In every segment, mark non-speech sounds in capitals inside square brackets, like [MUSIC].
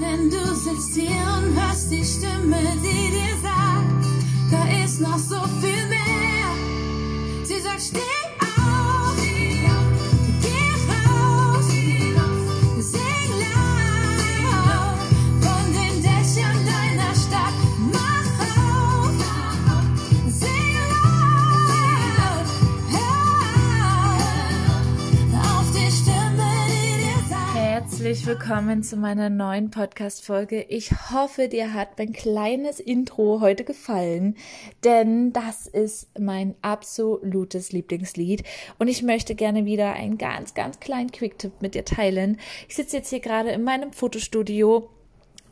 denn du sitzt hier und hörst die Stimme, die dir sagt, da ist noch so viel mehr. Sie sagt, steh willkommen zu meiner neuen Podcast-Folge. Ich hoffe, dir hat mein kleines Intro heute gefallen, denn das ist mein absolutes Lieblingslied und ich möchte gerne wieder einen ganz, ganz kleinen Quick-Tipp mit dir teilen. Ich sitze jetzt hier gerade in meinem Fotostudio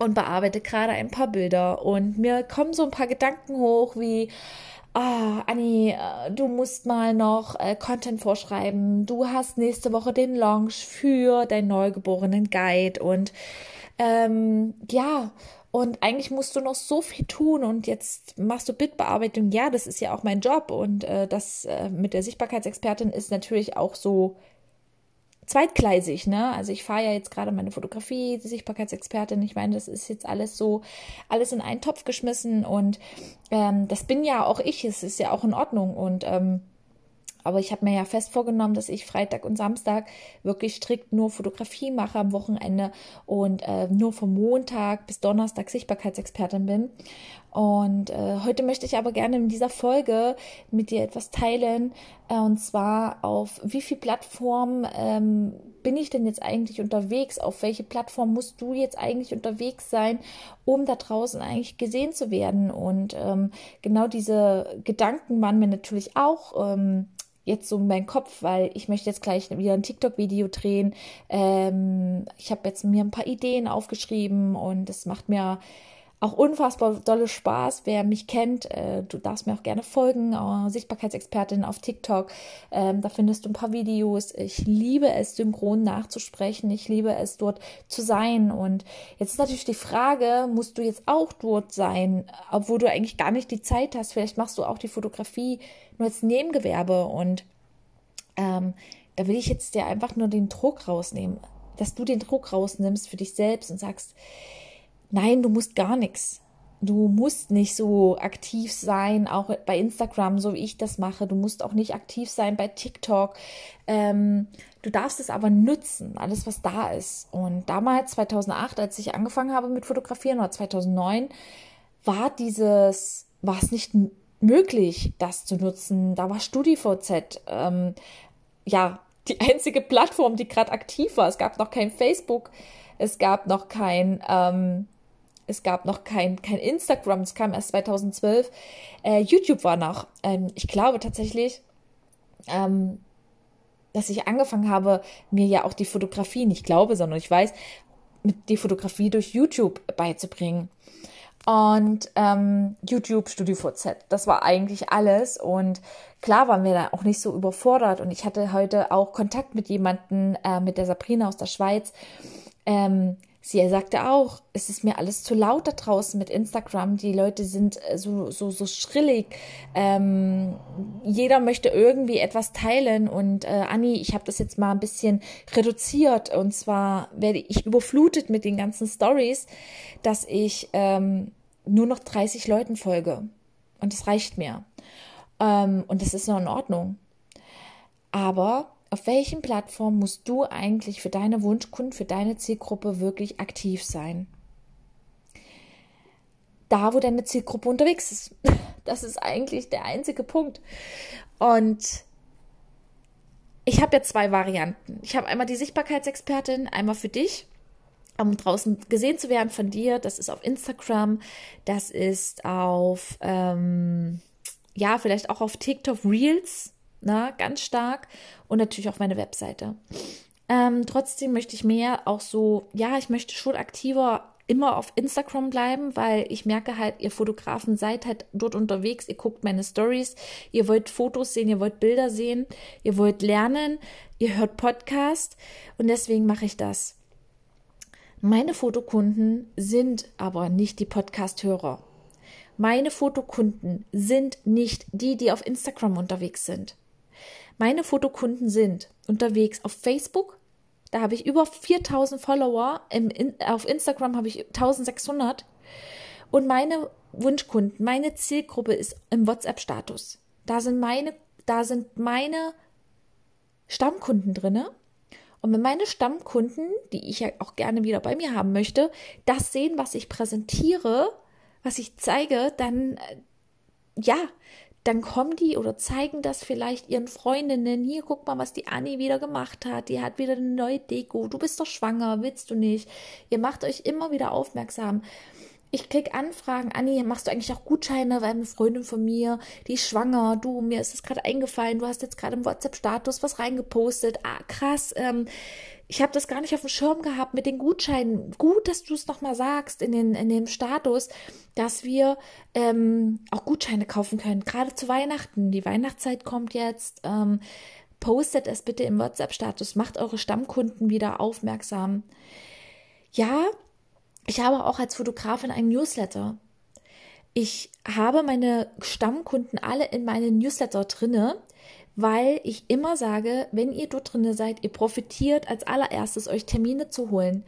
und bearbeite gerade ein paar Bilder und mir kommen so ein paar Gedanken hoch wie Ah, Anni, äh, du musst mal noch äh, Content vorschreiben. Du hast nächste Woche den Launch für deinen neugeborenen Guide und ähm, ja, und eigentlich musst du noch so viel tun und jetzt machst du Bildbearbeitung. Ja, das ist ja auch mein Job und äh, das äh, mit der Sichtbarkeitsexpertin ist natürlich auch so zweitgleisig, ne? Also ich fahre ja jetzt gerade meine Fotografie, die Sichtbarkeitsexpertin. Ich meine, das ist jetzt alles so, alles in einen Topf geschmissen und ähm, das bin ja auch ich. Es ist ja auch in Ordnung und ähm, aber ich habe mir ja fest vorgenommen, dass ich Freitag und Samstag wirklich strikt nur Fotografie mache am Wochenende und äh, nur vom Montag bis Donnerstag Sichtbarkeitsexpertin bin. Und äh, heute möchte ich aber gerne in dieser Folge mit dir etwas teilen. Äh, und zwar auf wie viel Plattformen ähm, bin ich denn jetzt eigentlich unterwegs? Auf welche Plattform musst du jetzt eigentlich unterwegs sein, um da draußen eigentlich gesehen zu werden? Und ähm, genau diese Gedanken waren mir natürlich auch. Ähm, jetzt so mein Kopf, weil ich möchte jetzt gleich wieder ein TikTok-Video drehen. Ähm, ich habe jetzt mir ein paar Ideen aufgeschrieben und es macht mir auch unfassbar dolle Spaß. Wer mich kennt, äh, du darfst mir auch gerne folgen. Äh, Sichtbarkeitsexpertin auf TikTok. Ähm, da findest du ein paar Videos. Ich liebe es, synchron nachzusprechen. Ich liebe es, dort zu sein. Und jetzt ist natürlich die Frage, musst du jetzt auch dort sein, obwohl du eigentlich gar nicht die Zeit hast? Vielleicht machst du auch die Fotografie nur als Nebengewerbe. Und ähm, da will ich jetzt dir einfach nur den Druck rausnehmen, dass du den Druck rausnimmst für dich selbst und sagst, Nein, du musst gar nichts. Du musst nicht so aktiv sein, auch bei Instagram, so wie ich das mache. Du musst auch nicht aktiv sein bei TikTok. Ähm, du darfst es aber nutzen, alles was da ist. Und damals, 2008, als ich angefangen habe mit Fotografieren, oder 2009, war dieses, war es nicht möglich, das zu nutzen. Da war StudiVZ, ähm, ja, die [LAUGHS] einzige Plattform, die gerade aktiv war. Es gab noch kein Facebook, es gab noch kein, ähm, es gab noch kein, kein Instagram, es kam erst 2012. Äh, YouTube war noch. Ähm, ich glaube tatsächlich, ähm, dass ich angefangen habe, mir ja auch die Fotografie, nicht glaube, sondern ich weiß, mit die Fotografie durch YouTube beizubringen. Und ähm, YouTube Studio VZ, das war eigentlich alles. Und klar waren wir da auch nicht so überfordert. Und ich hatte heute auch Kontakt mit jemandem, äh, mit der Sabrina aus der Schweiz. Ähm, Sie sagte auch, es ist mir alles zu laut da draußen mit Instagram. Die Leute sind äh, so, so, so schrillig. Ähm, jeder möchte irgendwie etwas teilen. Und äh, Anni, ich habe das jetzt mal ein bisschen reduziert. Und zwar werde ich überflutet mit den ganzen Stories, dass ich ähm, nur noch 30 Leuten folge. Und das reicht mir. Ähm, und das ist noch in Ordnung. Aber auf welchen Plattformen musst du eigentlich für deine Wunschkunden, für deine Zielgruppe wirklich aktiv sein? Da, wo deine Zielgruppe unterwegs ist. [LAUGHS] Das ist eigentlich der einzige Punkt. Und ich habe ja zwei Varianten. Ich habe einmal die Sichtbarkeitsexpertin, einmal für dich, um draußen gesehen zu werden von dir. Das ist auf Instagram, das ist auf, ähm, ja, vielleicht auch auf TikTok Reels na, ne, ganz stark und natürlich auch meine Webseite. Ähm, trotzdem möchte ich mehr auch so, ja, ich möchte schon aktiver immer auf Instagram bleiben, weil ich merke halt, ihr Fotografen seid halt dort unterwegs, ihr guckt meine Stories, ihr wollt Fotos sehen, ihr wollt Bilder sehen, ihr wollt lernen, ihr hört Podcast und deswegen mache ich das. Meine Fotokunden sind aber nicht die Podcast-Hörer. Meine Fotokunden sind nicht die, die auf Instagram unterwegs sind. Meine Fotokunden sind unterwegs auf Facebook, Da habe ich über 4000 Follower. Im, in, auf Instagram habe ich 1600. Und meine Wunschkunden, meine Zielgruppe ist im WhatsApp-Status. Da sind meine, da sind meine Stammkunden drinne. Und wenn meine Stammkunden, die ich ja auch gerne wieder bei mir haben möchte, das sehen, was ich präsentiere, was ich zeige, dann äh, ja, dann kommen die oder zeigen das vielleicht ihren Freundinnen. Hier, guck mal, was die Anni wieder gemacht hat. Die hat wieder eine neue Deko. Du bist doch schwanger, willst du nicht? Ihr macht euch immer wieder aufmerksam. Ich krieg Anfragen, Anni, machst du eigentlich auch Gutscheine, weil eine Freundin von mir, die ist schwanger, du, mir ist es gerade eingefallen, du hast jetzt gerade im WhatsApp-Status was reingepostet. Ah, krass, ähm, ich habe das gar nicht auf dem Schirm gehabt mit den Gutscheinen. Gut, dass du es nochmal sagst in, den, in dem Status, dass wir ähm, auch Gutscheine kaufen können, gerade zu Weihnachten. Die Weihnachtszeit kommt jetzt. Ähm, postet es bitte im WhatsApp-Status, macht eure Stammkunden wieder aufmerksam. Ja, ich habe auch als Fotografin einen Newsletter. Ich habe meine Stammkunden alle in meinen Newsletter drinne, weil ich immer sage, wenn ihr dort drinne seid, ihr profitiert als allererstes euch Termine zu holen.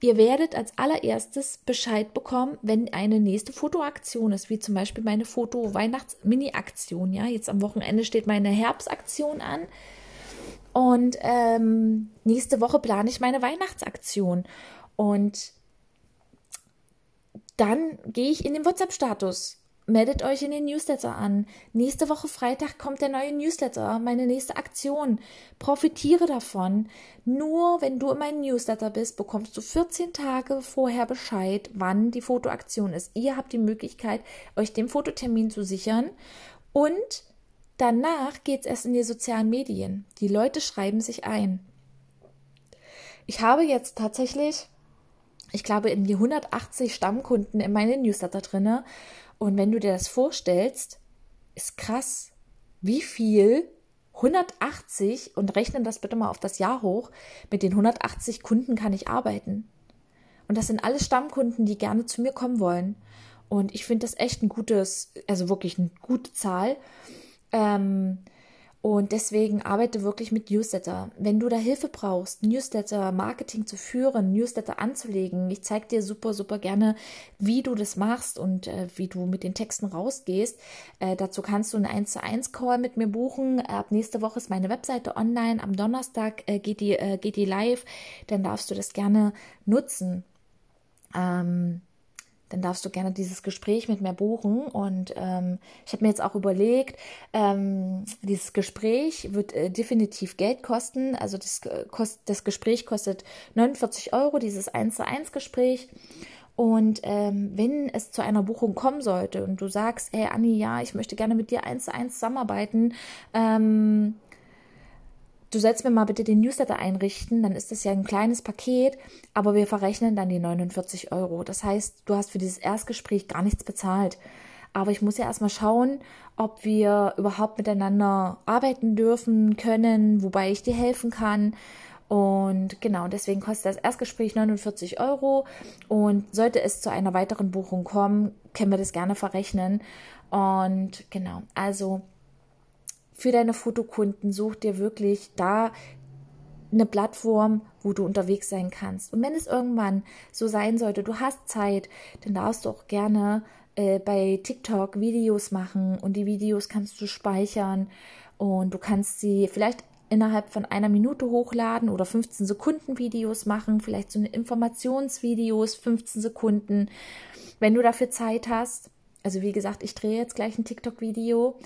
Ihr werdet als allererstes Bescheid bekommen, wenn eine nächste Fotoaktion ist, wie zum Beispiel meine Foto-Weihnachts-Mini-Aktion. Ja, jetzt am Wochenende steht meine Herbstaktion an. Und ähm, nächste Woche plane ich meine Weihnachtsaktion. Und dann gehe ich in den WhatsApp-Status. Meldet euch in den Newsletter an. Nächste Woche Freitag kommt der neue Newsletter, meine nächste Aktion. Profitiere davon. Nur wenn du in meinem Newsletter bist, bekommst du 14 Tage vorher Bescheid, wann die Fotoaktion ist. Ihr habt die Möglichkeit, euch den Fototermin zu sichern und danach geht es erst in die sozialen Medien. Die Leute schreiben sich ein. Ich habe jetzt tatsächlich ich glaube, in die 180 Stammkunden in meinen Newsletter drinne. Und wenn du dir das vorstellst, ist krass, wie viel 180 und rechnen das bitte mal auf das Jahr hoch. Mit den 180 Kunden kann ich arbeiten. Und das sind alle Stammkunden, die gerne zu mir kommen wollen. Und ich finde das echt ein gutes, also wirklich eine gute Zahl. Ähm, und deswegen arbeite wirklich mit Newsletter. Wenn du da Hilfe brauchst, Newsletter Marketing zu führen, Newsletter anzulegen, ich zeige dir super, super gerne, wie du das machst und äh, wie du mit den Texten rausgehst. Äh, dazu kannst du einen 1 zu 1 Call mit mir buchen. Ab nächste Woche ist meine Webseite online. Am Donnerstag äh, geht, die, äh, geht die live. Dann darfst du das gerne nutzen. Ähm, dann darfst du gerne dieses Gespräch mit mir buchen. Und ähm, ich habe mir jetzt auch überlegt, ähm, dieses Gespräch wird äh, definitiv Geld kosten. Also das, äh, kost, das Gespräch kostet 49 Euro, dieses 1 zu 1 Gespräch. Und ähm, wenn es zu einer Buchung kommen sollte und du sagst, hey Anni, ja, ich möchte gerne mit dir eins zu eins zusammenarbeiten, ähm, du sollst mir mal bitte den Newsletter einrichten, dann ist das ja ein kleines Paket, aber wir verrechnen dann die 49 Euro. Das heißt, du hast für dieses Erstgespräch gar nichts bezahlt. Aber ich muss ja erstmal schauen, ob wir überhaupt miteinander arbeiten dürfen können, wobei ich dir helfen kann. Und genau, deswegen kostet das Erstgespräch 49 Euro. Und sollte es zu einer weiteren Buchung kommen, können wir das gerne verrechnen. Und genau, also für deine Fotokunden such dir wirklich da eine Plattform, wo du unterwegs sein kannst. Und wenn es irgendwann so sein sollte, du hast Zeit, dann darfst du auch gerne äh, bei TikTok Videos machen und die Videos kannst du speichern und du kannst sie vielleicht innerhalb von einer Minute hochladen oder 15 Sekunden Videos machen, vielleicht so eine Informationsvideos, 15 Sekunden, wenn du dafür Zeit hast. Also wie gesagt, ich drehe jetzt gleich ein TikTok-Video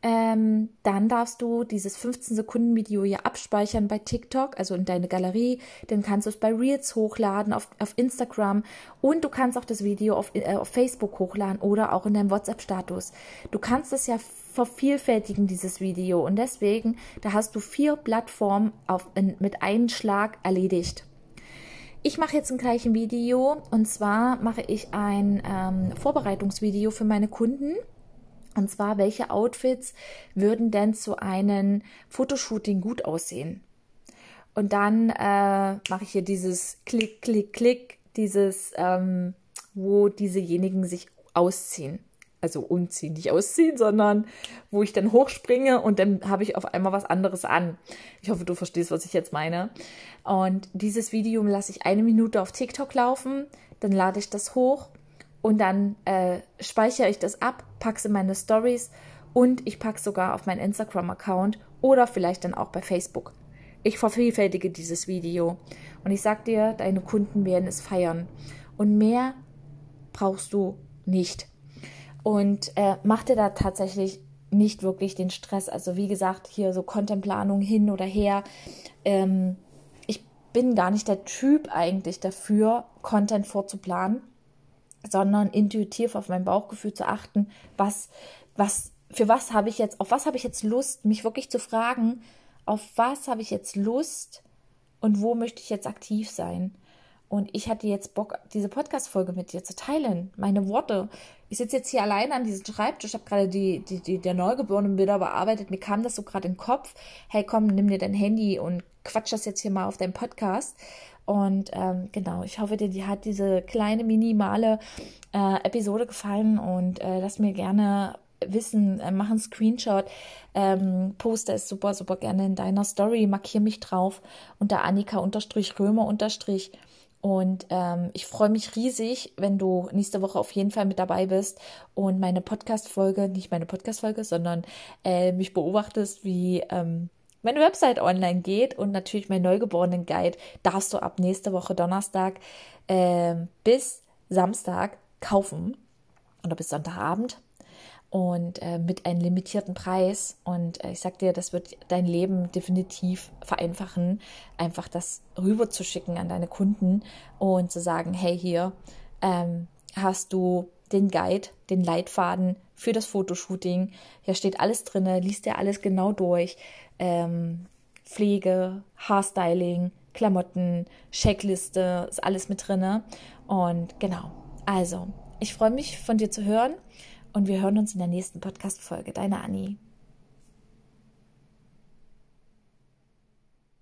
ähm, dann darfst du dieses 15 Sekunden Video hier abspeichern bei TikTok, also in deine Galerie. Dann kannst du es bei Reels hochladen, auf, auf Instagram und du kannst auch das Video auf, äh, auf Facebook hochladen oder auch in deinem WhatsApp-Status. Du kannst es ja vervielfältigen, dieses Video. Und deswegen, da hast du vier Plattformen auf, in, mit einem Schlag erledigt. Ich mache jetzt ein gleichen Video und zwar mache ich ein ähm, Vorbereitungsvideo für meine Kunden und zwar, welche Outfits würden denn zu einem Fotoshooting gut aussehen? Und dann äh, mache ich hier dieses Klick, Klick, Klick, dieses, ähm, wo diesejenigen sich ausziehen. also umziehen, nicht ausziehen, sondern wo ich dann hochspringe und dann habe ich auf einmal was anderes an. Ich hoffe, du verstehst, was ich jetzt meine. Und dieses Video lasse ich eine Minute auf TikTok laufen, dann lade ich das hoch und dann äh, speichere ich das ab, packe es in meine Stories und ich packe sogar auf meinen Instagram-Account oder vielleicht dann auch bei Facebook. Ich vervielfältige dieses Video und ich sag dir, deine Kunden werden es feiern. Und mehr brauchst du nicht. Und äh, mach dir da tatsächlich nicht wirklich den Stress. Also wie gesagt, hier so Contentplanung hin oder her. Ähm, ich bin gar nicht der Typ eigentlich dafür, Content vorzuplanen, sondern intuitiv auf mein Bauchgefühl zu achten, was, was, für was habe ich jetzt, auf was habe ich jetzt Lust, mich wirklich zu fragen, auf was habe ich jetzt Lust und wo möchte ich jetzt aktiv sein. Und ich hatte jetzt Bock, diese Podcast-Folge mit dir zu teilen. Meine Worte. Ich sitze jetzt hier alleine an diesem Schreibtisch, habe gerade die, die, die, der neugeborenen Bilder bearbeitet. Mir kam das so gerade in den Kopf. Hey, komm, nimm dir dein Handy und quatsch das jetzt hier mal auf deinem Podcast. Und ähm, genau, ich hoffe, dir hat diese kleine, minimale äh, Episode gefallen und äh, lass mir gerne wissen, äh, mach einen Screenshot, ähm, poste es super, super gerne in deiner Story, markier mich drauf unter Annika-Römer- und ähm, ich freue mich riesig, wenn du nächste Woche auf jeden Fall mit dabei bist und meine Podcast-Folge, nicht meine Podcast-Folge, sondern äh, mich beobachtest, wie ähm, meine Website online geht und natürlich mein neugeborenen Guide darfst du ab nächste Woche Donnerstag äh, bis Samstag kaufen oder bis Sonntagabend und äh, mit einem limitierten Preis. Und äh, ich sag dir, das wird dein Leben definitiv vereinfachen, einfach das rüberzuschicken an deine Kunden und zu sagen, hey, hier ähm, hast du den Guide, den Leitfaden für das Fotoshooting. Hier steht alles drin, liest dir alles genau durch. Ähm, Pflege, Haarstyling, Klamotten, Checkliste, ist alles mit drin. Und genau, also, ich freue mich von dir zu hören und wir hören uns in der nächsten Podcast-Folge. Deine Annie.